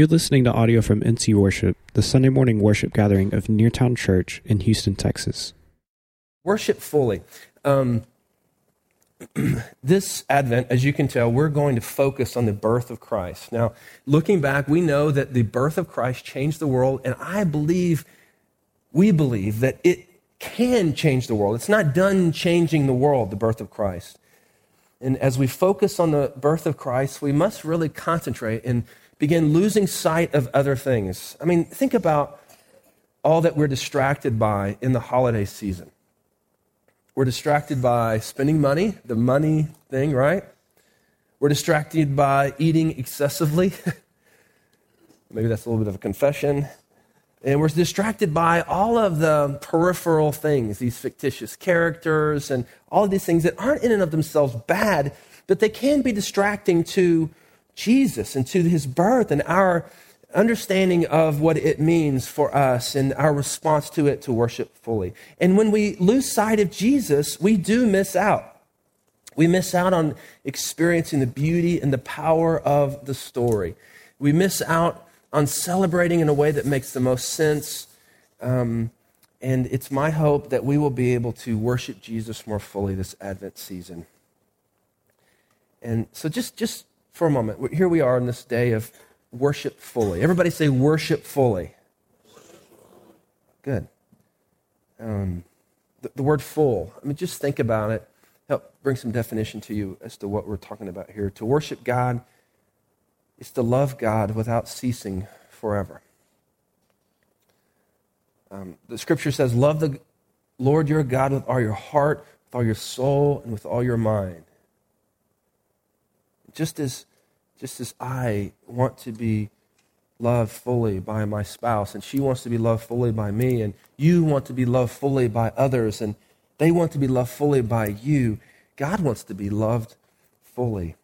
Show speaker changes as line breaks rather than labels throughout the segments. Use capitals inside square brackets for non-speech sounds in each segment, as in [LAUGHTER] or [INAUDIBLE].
You're listening to audio from NC Worship, the Sunday morning worship gathering of Neartown Church in Houston, Texas.
Worship fully. Um, [CLEARS THROAT] this Advent, as you can tell, we're going to focus on the birth of Christ. Now, looking back, we know that the birth of Christ changed the world, and I believe, we believe, that it can change the world. It's not done changing the world, the birth of Christ. And as we focus on the birth of Christ, we must really concentrate and begin losing sight of other things. I mean, think about all that we're distracted by in the holiday season. We're distracted by spending money, the money thing, right? We're distracted by eating excessively. [LAUGHS] Maybe that's a little bit of a confession. And we're distracted by all of the peripheral things, these fictitious characters and all of these things that aren't in and of themselves bad, but they can be distracting to Jesus and to his birth and our understanding of what it means for us and our response to it to worship fully. And when we lose sight of Jesus, we do miss out. We miss out on experiencing the beauty and the power of the story. We miss out on celebrating in a way that makes the most sense. Um, and it's my hope that we will be able to worship Jesus more fully this Advent season. And so just, just for a moment. Here we are on this day of worship fully. Everybody say worship fully. Good. Um, the, the, word full, I mean, just think about it. Help bring some definition to you as to what we're talking about here. To worship God is to love God without ceasing forever. Um, the scripture says, Love the Lord your God with all your heart, with all your soul, and with all your mind. Just as just as I want to be loved fully by my spouse, and she wants to be loved fully by me, and you want to be loved fully by others, and they want to be loved fully by you, God wants to be loved fully.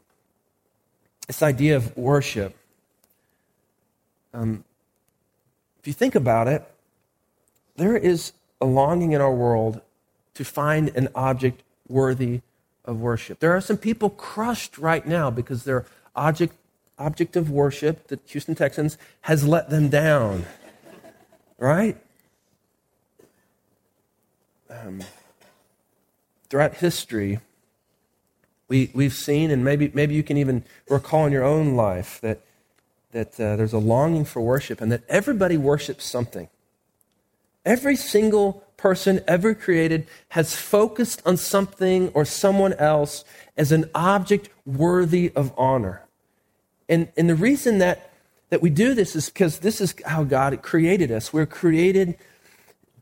This idea of worship, um, if you think about it, there is a longing in our world to find an object worthy of worship. There are some people crushed right now because they're object, object of worship, the Houston Texans, has let them down. Right? Um, throughout history, we, we've seen, and maybe, maybe you can even recall in your own life, that, that uh, there's a longing for worship and that everybody worships something. Every single person ever created has focused on something or someone else as an object worthy of honor. And, and the reason that, that we do this is because this is how God created us. We're created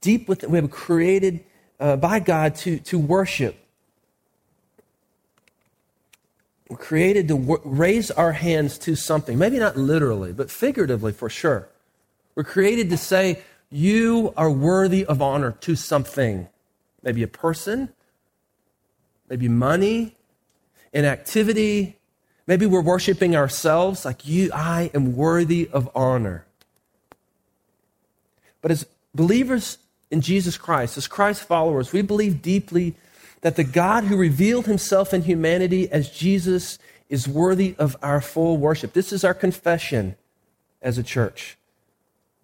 deep within, we have created uh, by God to, to worship. We're created to w- raise our hands to something. Maybe not literally, but figuratively for sure. We're created to say, You are worthy of honor to something. Maybe a person, maybe money, an activity, Maybe we're worshiping ourselves like you, I am worthy of honor. But as believers in Jesus Christ, as Christ followers, we believe deeply that the God who revealed himself in humanity as Jesus is worthy of our full worship. This is our confession as a church.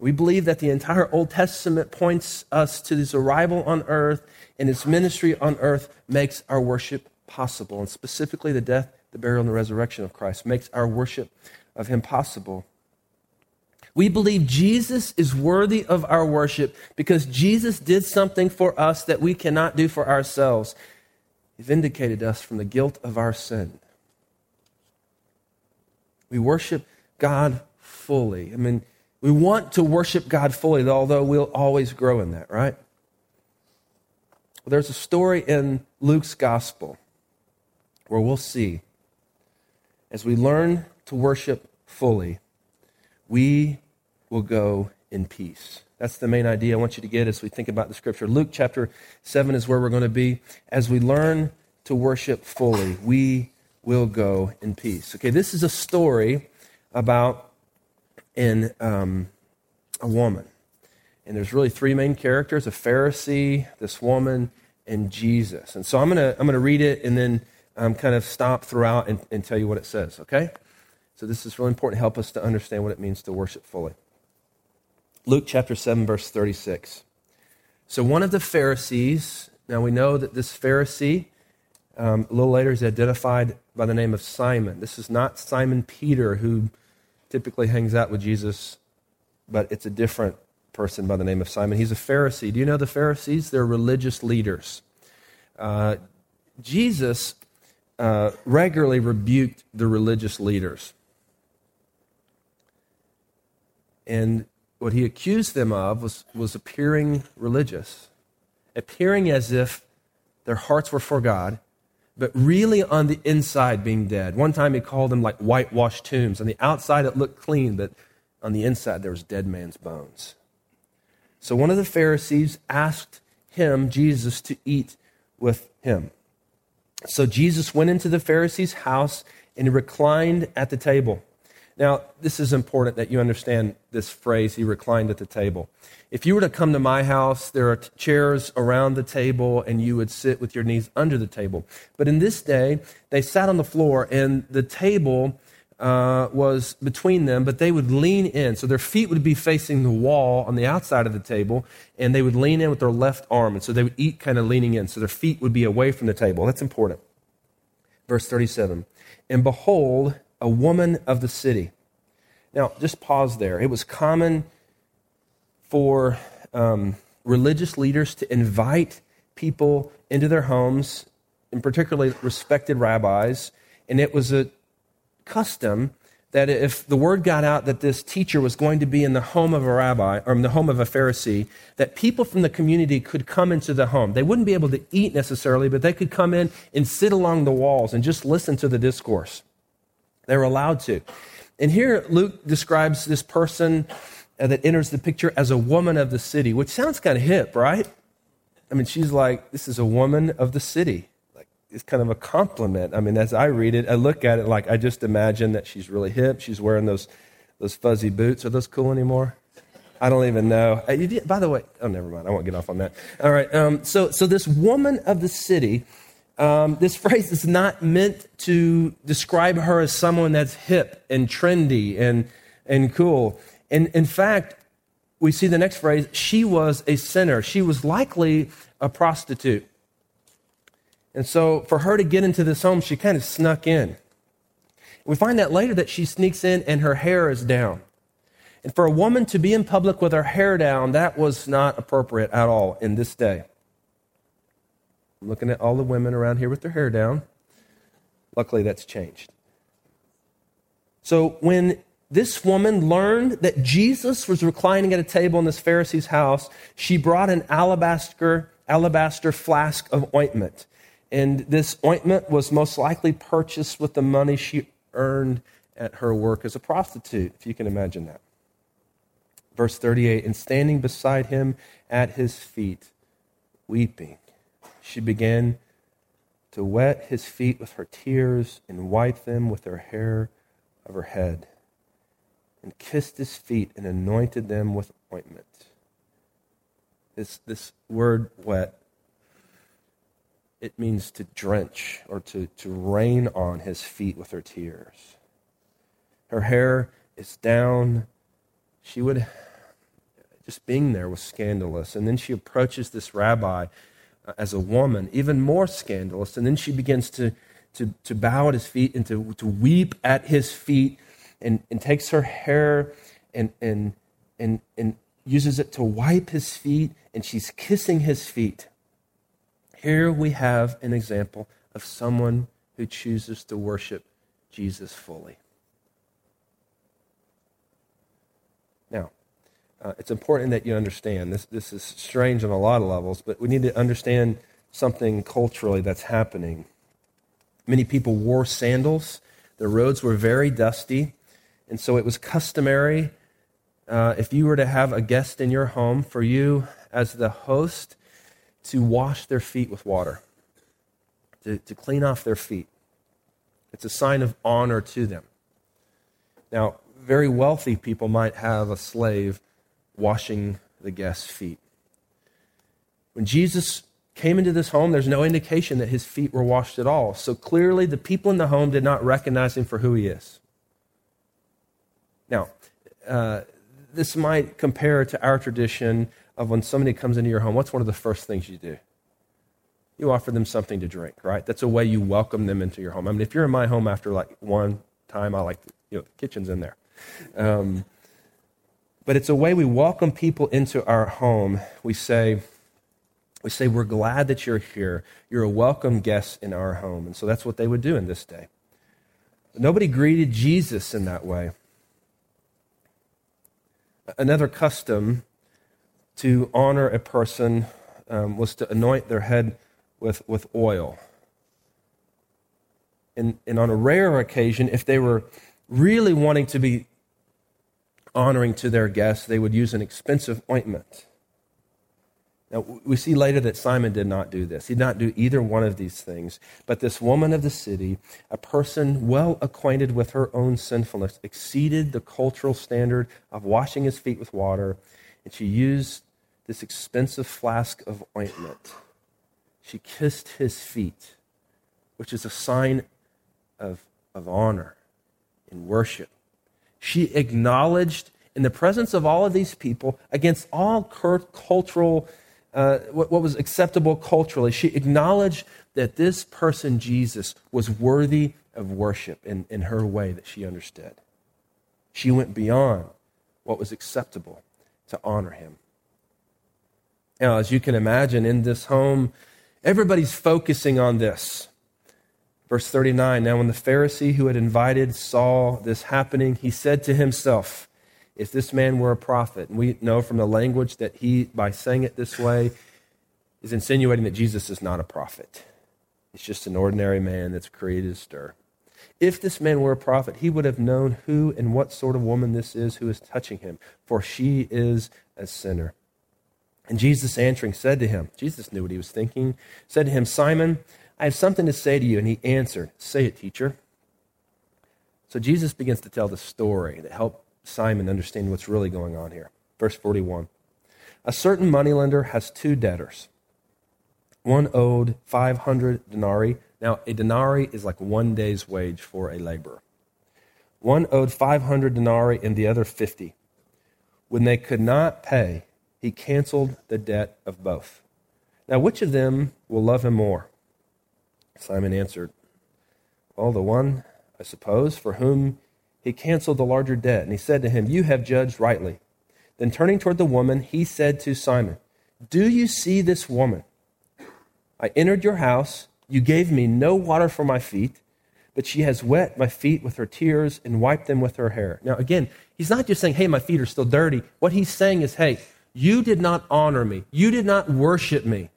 We believe that the entire Old Testament points us to his arrival on earth and his ministry on earth makes our worship possible, and specifically the death the burial and the resurrection of Christ, makes our worship of him possible. We believe Jesus is worthy of our worship because Jesus did something for us that we cannot do for ourselves. He vindicated us from the guilt of our sin. We worship God fully. I mean, we want to worship God fully, although we'll always grow in that, right? There's a story in Luke's gospel where we'll see as we learn to worship fully, we will go in peace. That's the main idea I want you to get as we think about the scripture. Luke chapter 7 is where we're going to be. As we learn to worship fully, we will go in peace. Okay, this is a story about in, um, a woman. And there's really three main characters a Pharisee, this woman, and Jesus. And so I'm going to I'm to read it and then um, kind of stop throughout and, and tell you what it says, okay? So this is really important to help us to understand what it means to worship fully. Luke chapter 7, verse 36. So one of the Pharisees, now we know that this Pharisee, um, a little later, is identified by the name of Simon. This is not Simon Peter, who typically hangs out with Jesus, but it's a different person by the name of Simon. He's a Pharisee. Do you know the Pharisees? They're religious leaders. Uh, Jesus uh, regularly rebuked the religious leaders. And what he accused them of was, was appearing religious, appearing as if their hearts were for God, but really on the inside being dead. One time he called them like whitewashed tombs. On the outside it looked clean, but on the inside there was dead man's bones. So one of the Pharisees asked him, Jesus, to eat with him. So Jesus went into the Pharisee's house and reclined at the table. Now, this is important that you understand this phrase, he reclined at the table. If you were to come to my house, there are chairs around the table and you would sit with your knees under the table. But in this day, they sat on the floor and the table uh, was between them, but they would lean in. So their feet would be facing the wall on the outside of the table and they would lean in with their left arm. And so they would eat kind of leaning in. So their feet would be away from the table. That's important. Verse 37 And behold, a woman of the city. Now, just pause there. It was common for um, religious leaders to invite people into their homes, and particularly respected rabbis, and it was a custom that if the word got out that this teacher was going to be in the home of a rabbi or in the home of a Pharisee, that people from the community could come into the home. They wouldn't be able to eat necessarily, but they could come in and sit along the walls and just listen to the discourse. They were allowed to. And here Luke describes this person uh, that enters the picture as a woman of the city, which sounds kind of hip, right? I mean, she's like, this is a woman of the city. Like, it's kind of a compliment. I mean, as I read it, I look at it like I just imagine that she's really hip. She's wearing those, those fuzzy boots. Are those cool anymore? I don't even know. Uh, by the way, oh, never mind. I won't get off on that. All right. Um, so, so this woman of the city um, this phrase is not meant to describe her as someone that's hip and trendy and, and cool. And in fact, we see the next phrase she was a sinner. She was likely a prostitute. And so for her to get into this home, she kind of snuck in. We find that later that she sneaks in and her hair is down. And for a woman to be in public with her hair down, that was not appropriate at all in this day. I'm looking at all the women around here with their hair down. Luckily, that's changed. So when this woman learned that Jesus was reclining at a table in this Pharisee's house, she brought an alabaster, alabaster flask of ointment. And this ointment was most likely purchased with the money she earned at her work as a prostitute, if you can imagine that. Verse 38 And standing beside him at his feet, weeping, she began to wet his feet with her tears and wipe them with her hair of her head, and kissed his feet and anointed them with ointment. This, this word wet, it means to drench or to, to rain on his feet with her tears. Her hair is down. She would, just being there was scandalous. And then she approaches this rabbi as a woman, even more scandalous. And then she begins to, to, to bow at his feet and to, to weep at his feet and, and takes her hair and, and, and, and uses it to wipe his feet, and she's kissing his feet. Here we have an example of someone who chooses to worship Jesus fully. Now, uh, it's important that you understand this. This is strange on a lot of levels, but we need to understand something culturally that's happening. Many people wore sandals. The roads were very dusty, and so it was customary uh, if you were to have a guest in your home for you as the host to wash their feet with water, to, to clean off their feet. It's a sign of honor to them. Now, very wealthy people might have a slave washing the guest's feet. When Jesus came into this home, there's no indication that his feet were washed at all. So clearly, the people in the home did not recognize him for who he is. Now, uh, this might compare to our tradition of when somebody comes into your home, what's one of the first things you do? You offer them something to drink, right? That's a way you welcome them into your home. I mean, if you're in my home after like one time, I like, you know, the kitchen's in there. Um, but it's a way we welcome people into our home. We say, we say, We're glad that you're here. You're a welcome guest in our home. And so that's what they would do in this day. But nobody greeted Jesus in that way. Another custom to honor a person um, was to anoint their head with, with oil. And, and on a rare occasion, if they were really wanting to be honoring to their guests, they would use an expensive ointment. Now, we see later that Simon did not do this. He did not do either one of these things. But this woman of the city, a person well acquainted with her own sinfulness, exceeded the cultural standard of washing his feet with water, and she used this expensive flask of ointment. She kissed his feet, which is a sign of, of honor and worship. She acknowledged in the presence of all of these people, against all cultural uh, what, what was acceptable culturally. She acknowledged that this person, Jesus, was worthy of worship in, in her way that she understood. She went beyond what was acceptable to honor him. Now, as you can imagine, in this home, everybody's focusing on this. Verse 39 Now, when the Pharisee who had invited saw this happening, he said to himself, if this man were a prophet, and we know from the language that he, by saying it this way, is insinuating that Jesus is not a prophet. He's just an ordinary man that's created a stir. If this man were a prophet, he would have known who and what sort of woman this is who is touching him, for she is a sinner. And Jesus answering said to him, Jesus knew what he was thinking, said to him, Simon, I have something to say to you. And he answered, Say it, teacher. So Jesus begins to tell the story that helped Simon understand what's really going on here. Verse 41. A certain moneylender has two debtors. One owed 500 denarii. Now, a denarii is like one day's wage for a laborer. One owed 500 denarii and the other 50. When they could not pay, he canceled the debt of both. Now, which of them will love him more? Simon answered, Well, the one, I suppose, for whom he canceled the larger debt, and he said to him, You have judged rightly. Then turning toward the woman, he said to Simon, Do you see this woman? I entered your house. You gave me no water for my feet, but she has wet my feet with her tears and wiped them with her hair. Now, again, he's not just saying, Hey, my feet are still dirty. What he's saying is, Hey, you did not honor me. You did not worship me.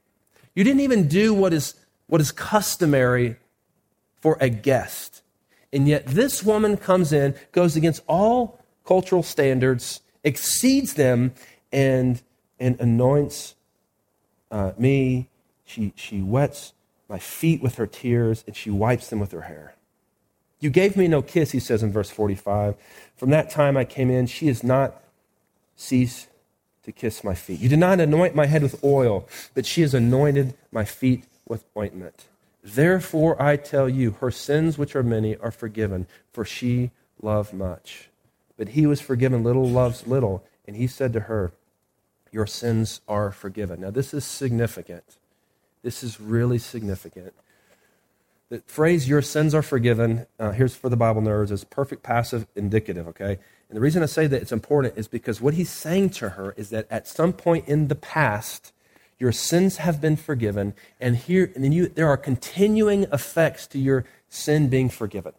You didn't even do what is, what is customary for a guest. And yet, this woman comes in, goes against all cultural standards, exceeds them, and, and anoints uh, me. She, she wets my feet with her tears, and she wipes them with her hair. You gave me no kiss, he says in verse 45. From that time I came in, she has not ceased to kiss my feet. You did not anoint my head with oil, but she has anointed my feet with ointment. Therefore, I tell you, her sins, which are many, are forgiven, for she loved much. But he was forgiven little, loves little. And he said to her, Your sins are forgiven. Now, this is significant. This is really significant. The phrase, Your sins are forgiven, uh, here's for the Bible nerds, is perfect passive indicative, okay? And the reason I say that it's important is because what he's saying to her is that at some point in the past, your sins have been forgiven, and here and then you there are continuing effects to your sin being forgiven.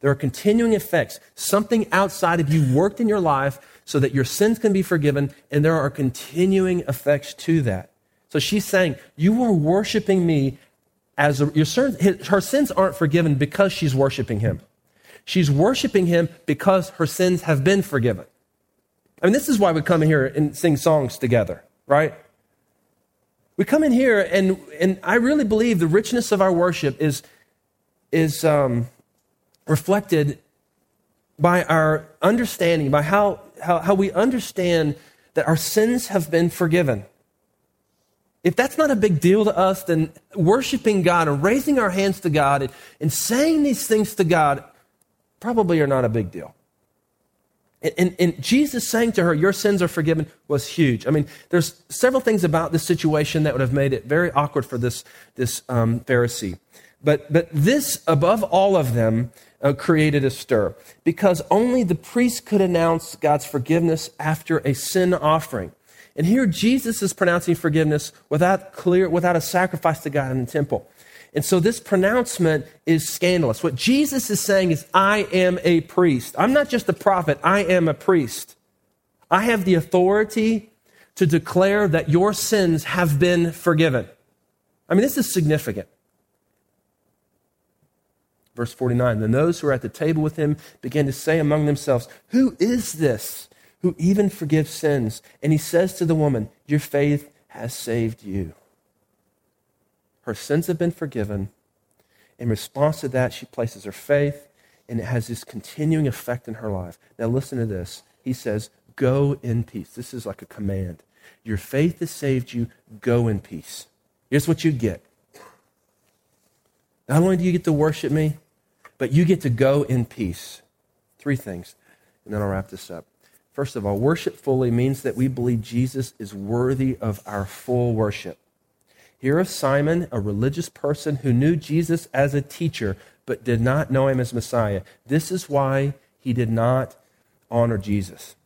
There are continuing effects. Something outside of you worked in your life so that your sins can be forgiven, and there are continuing effects to that. So she's saying, You are worshiping me as a, your, her sins aren't forgiven because she's worshiping him. She's worshiping him because her sins have been forgiven. I mean, this is why we come here and sing songs together, right? We come in here, and, and I really believe the richness of our worship is, is um, reflected by our understanding, by how, how, how we understand that our sins have been forgiven. If that's not a big deal to us, then worshiping God and raising our hands to God and, and saying these things to God probably are not a big deal. And, and, Jesus saying to her, Your sins are forgiven, was huge. I mean, there's several things about this situation that would have made it very awkward for this, this um, Pharisee. But, but this, above all of them, uh, created a stir because only the priest could announce God's forgiveness after a sin offering. And here Jesus is pronouncing forgiveness without clear, without a sacrifice to God in the temple. And so this pronouncement is scandalous. What Jesus is saying is, I am a priest. I'm not just a prophet, I am a priest. I have the authority to declare that your sins have been forgiven. I mean, this is significant. Verse 49 Then those who were at the table with him began to say among themselves, Who is this who even forgives sins? And he says to the woman, Your faith has saved you. Her sins have been forgiven. In response to that, she places her faith, and it has this continuing effect in her life. Now, listen to this. He says, Go in peace. This is like a command. Your faith has saved you. Go in peace. Here's what you get. Not only do you get to worship me, but you get to go in peace. Three things, and then I'll wrap this up. First of all, worship fully means that we believe Jesus is worthy of our full worship. Here is Simon, a religious person who knew Jesus as a teacher, but did not know him as Messiah. This is why he did not honor Jesus.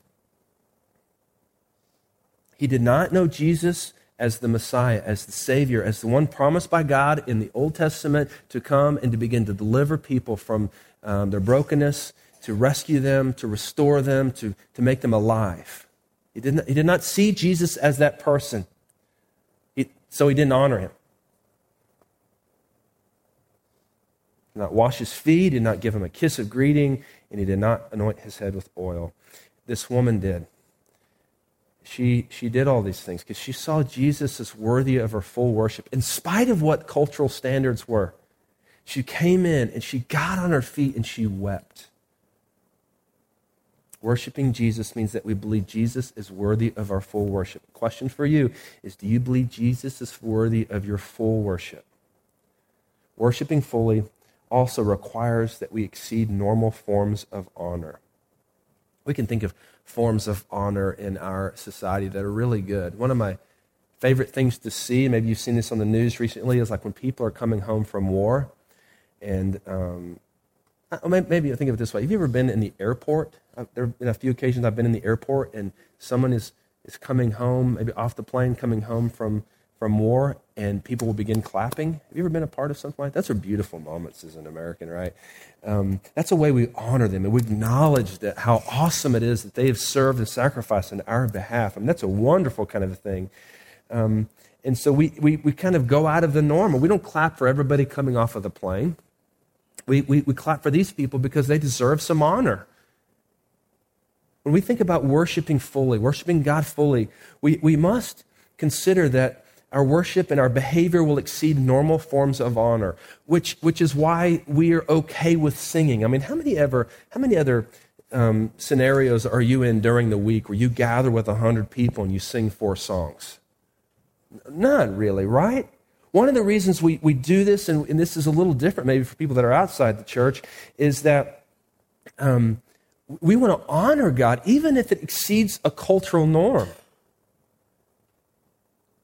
He did not know Jesus as the Messiah, as the Savior, as the one promised by God in the Old Testament to come and to begin to deliver people from um, their brokenness, to rescue them, to restore them, to, to make them alive. He did, not, he did not see Jesus as that person. So he didn't honor him. Did not wash his feet, did not give him a kiss of greeting, and he did not anoint his head with oil. This woman did. She, she did all these things because she saw Jesus as worthy of her full worship, in spite of what cultural standards were. She came in and she got on her feet and she wept. Worshipping Jesus means that we believe Jesus is worthy of our full worship. Question for you is Do you believe Jesus is worthy of your full worship? Worshipping fully also requires that we exceed normal forms of honor. We can think of forms of honor in our society that are really good. One of my favorite things to see, maybe you've seen this on the news recently, is like when people are coming home from war and um, maybe think of it this way. Have you ever been in the airport? There have been a few occasions I've been in the airport and someone is, is coming home, maybe off the plane, coming home from, from war, and people will begin clapping. Have you ever been a part of something like that? Those are beautiful moments as an American, right? Um, that's a way we honor them and we acknowledge that how awesome it is that they have served and sacrificed on our behalf. I mean, that's a wonderful kind of a thing. Um, and so we, we, we kind of go out of the normal. We don't clap for everybody coming off of the plane. We, we, we clap for these people because they deserve some honor. When we think about worshiping fully, worshiping God fully, we, we must consider that our worship and our behavior will exceed normal forms of honor, which, which is why we are okay with singing. I mean, how many ever, how many other um, scenarios are you in during the week where you gather with a hundred people and you sing four songs? None, really, right? One of the reasons we, we do this, and, and, this is a little different maybe for people that are outside the church, is that um, we want to honor God even if it exceeds a cultural norm.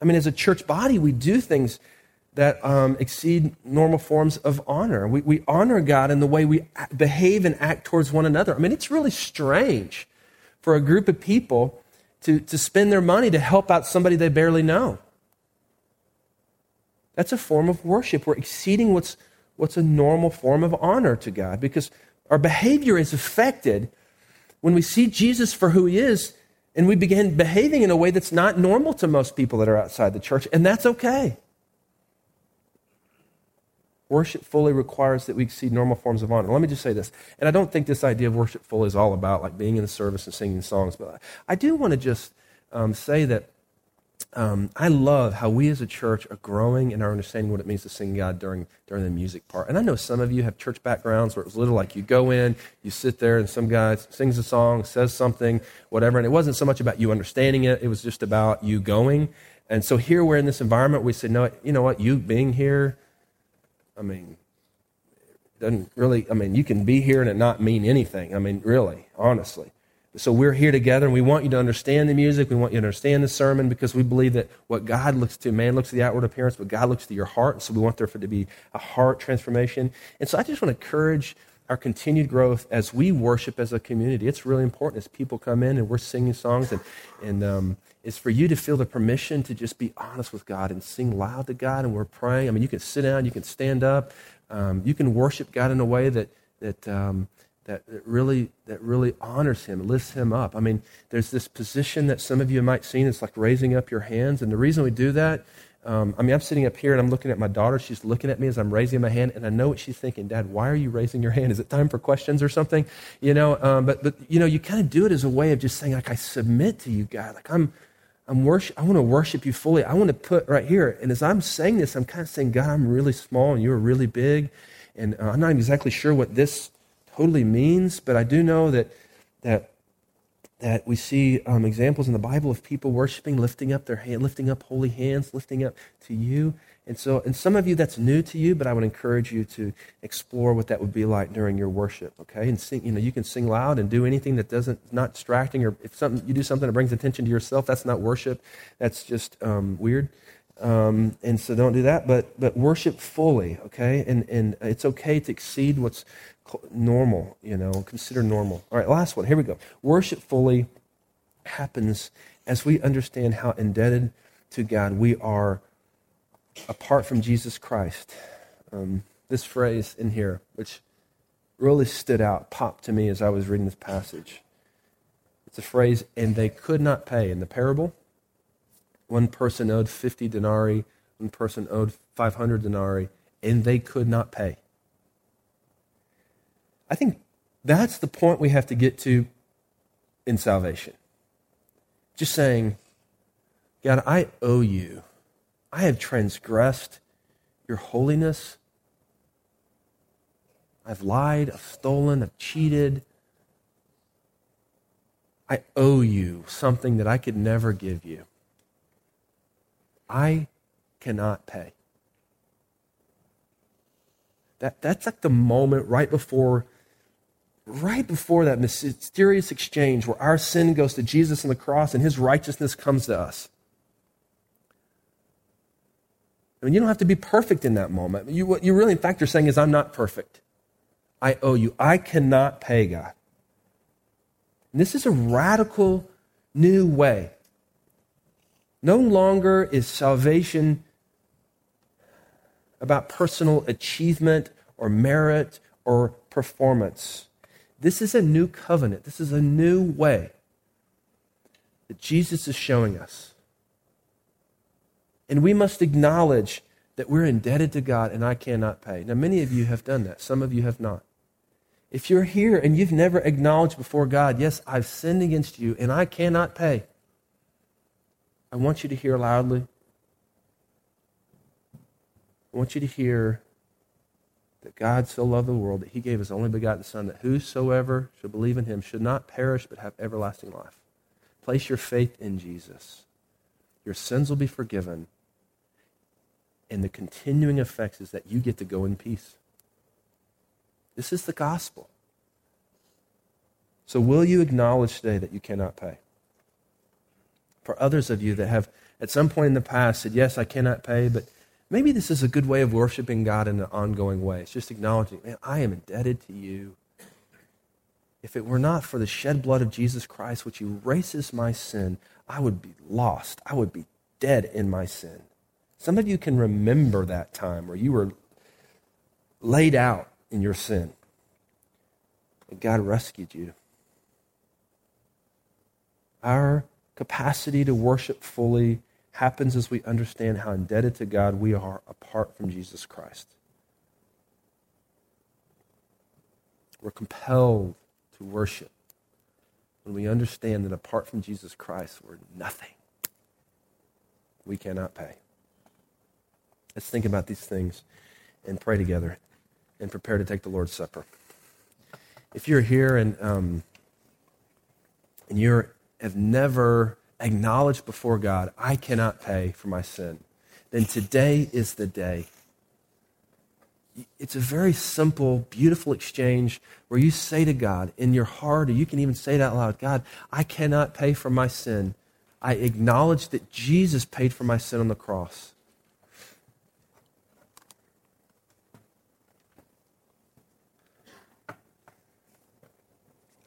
I mean, as a church body, we do things that um, exceed normal forms of honor. We, we honor God in the way we behave and act towards one another. I mean, it's really strange for a group of people to, to spend their money to help out somebody they barely know. That's a form of worship. We're exceeding what's, what's a normal form of honor to God because our behavior is affected when we see Jesus for who he is and we begin behaving in a way that's not normal to most people that are outside the church, and that's okay. Worship fully requires that we exceed normal forms of honor. Let me just say this, and I don't think this idea of worship fully is all about like being in the service and singing songs, but I do want to just um, say that um, I love how we as a church are growing in our understanding what it means to sing God during, during the music part. And I know some of you have church backgrounds where it was little like you go in, you sit there, and some guy sings a song, says something, whatever. And it wasn't so much about you understanding it, it was just about you going. And so here we're in this environment, we said, no, you know what, you being here, I mean, doesn't really, I mean, you can be here and it not mean anything. I mean, really, honestly. So we're here together and we want you to understand the music. We want you to understand the sermon because we believe that what God looks to, man looks to the outward appearance, but God looks to your heart. So we want there for to be a heart transformation. And so I just want to encourage our continued growth as we worship as a community. It's really important as people come in and we're singing songs and, and um, it's for you to feel the permission to just be honest with God and sing loud to God and we're praying. I mean, you can sit down, you can stand up, um, you can worship God in a way that, that, um, that, that, really, that really honors him, lifts him up. I mean, there's this position that some of you might see, it's like raising up your hands. And the reason we do that, um, I mean, I'm sitting up here and I'm looking at my daughter. She's looking at me as I'm raising my hand, and I know what she's thinking. Dad, why are you raising your hand? Is it time for questions or something? You know, um, but, but, you know, you kind of do it as a way of just saying, like, I submit to you, God. Like, I'm, I'm worship, I want to worship you fully. I want to put right here. And as I'm saying this, I'm kind of saying, God, I'm really small and you're really big. And uh, I'm not exactly sure what this totally means, but I do know that, that, that we see um, examples in the Bible of people worshiping, lifting up their hand, lifting up holy hands, lifting up to you. And so, and some of you that's new to you, but I would encourage you to explore what that would be like during your worship. Okay, and sing. You know, you can sing loud and do anything that doesn't not distracting, or if something you do something that brings attention to yourself, that's not worship. That's just um, weird. Um, and so don't do that. But but worship fully. Okay, and and it's okay to exceed what's normal, you know, consider normal. All right, last one. Here we go. Worship fully happens as we understand how indebted to God we are apart from Jesus Christ. Um, this phrase in here, which really stood out, popped to me as I was reading this passage. It's a phrase, and they could not pay. In the parable, one person owed 50 denarii, one person owed 500 denarii, and they could not pay. I think that's the point we have to get to in salvation. Just saying, God, I owe you. I have transgressed your holiness. I've lied, I've stolen, I've cheated. I owe you something that I could never give you. I cannot pay. That, that's like the moment right before right before that mysterious exchange where our sin goes to Jesus on the cross and his righteousness comes to us. I mean, you don't have to be perfect in that moment. You, what you really, in fact, you're saying is, I'm not perfect. I owe you. I cannot pay God. And this is a radical new way. No longer is salvation about personal achievement or merit or performance. This is a new covenant. This is a new way that Jesus is showing us. And we must acknowledge that we're indebted to God and I cannot pay. Now, many of you have done that, some of you have not. If you're here and you've never acknowledged before God, yes, I've sinned against you and I cannot pay, I want you to hear loudly. I want you to hear that God so loved the world that he gave his only begotten Son, that whosoever should believe in him should not perish but have everlasting life. Place your faith in Jesus. Your sins will be forgiven. And the continuing effects is that you get to go in peace. This is the gospel. So, will you acknowledge today that you cannot pay? For others of you that have at some point in the past said, Yes, I cannot pay, but Maybe this is a good way of worshiping God in an ongoing way. It's just acknowledging, man, I am indebted to you. If it were not for the shed blood of Jesus Christ, which erases my sin, I would be lost. I would be dead in my sin. Some of you can remember that time where you were laid out in your sin. And God rescued you. Our capacity to worship fully happens as we understand how indebted to God we are apart from Jesus Christ. We're compelled to worship when we understand that apart from Jesus Christ, we're nothing. We cannot pay. Let's think about these things and pray together and prepare to take the Lord's Supper. If you're here and, um, and you have never acknowledged before God, I cannot pay for my sin, then today is the day it's a very simple, beautiful exchange where you say to God in your heart, or you can even say it out loud God, I cannot pay for my sin. I acknowledge that Jesus paid for my sin on the cross.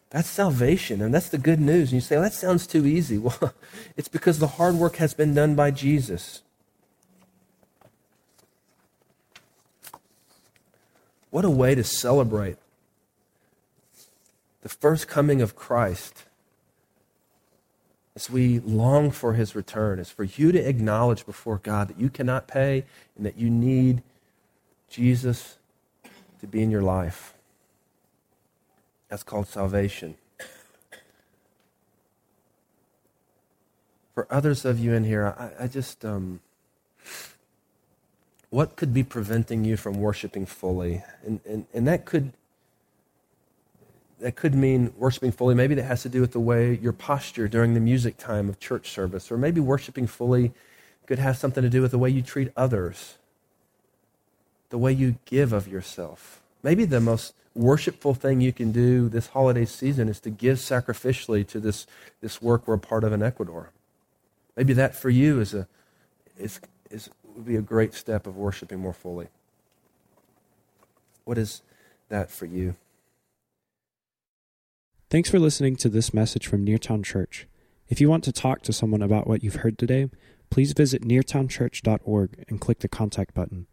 That's salvation, and that's the good news. And you say, well, that sounds too easy. [LAUGHS] Well, it's because the hard work has been done by Jesus. What a way to celebrate the first coming of Christ as we long for his return is for you to acknowledge before God that you cannot pay and that you need Jesus to be in your life. That's called salvation. For others of you in here, I, I just, um, what could be preventing you from worshiping fully? And, and, and that could that could mean worshiping fully. Maybe that has to do with the way your posture during the music time of church service. Or maybe worshiping fully could have something to do with the way you treat others, the way you give of yourself. Maybe the most worshipful thing you can do this holiday season is to give sacrificially to this, this work we're a part of in Ecuador. Maybe that for you is a, is, is, would be a great step of worshiping more fully. What is that for you?
Thanks for listening to this message from Neartown Church. If you want to talk to someone about what you've heard today, please visit neartownchurch.org and click the contact button.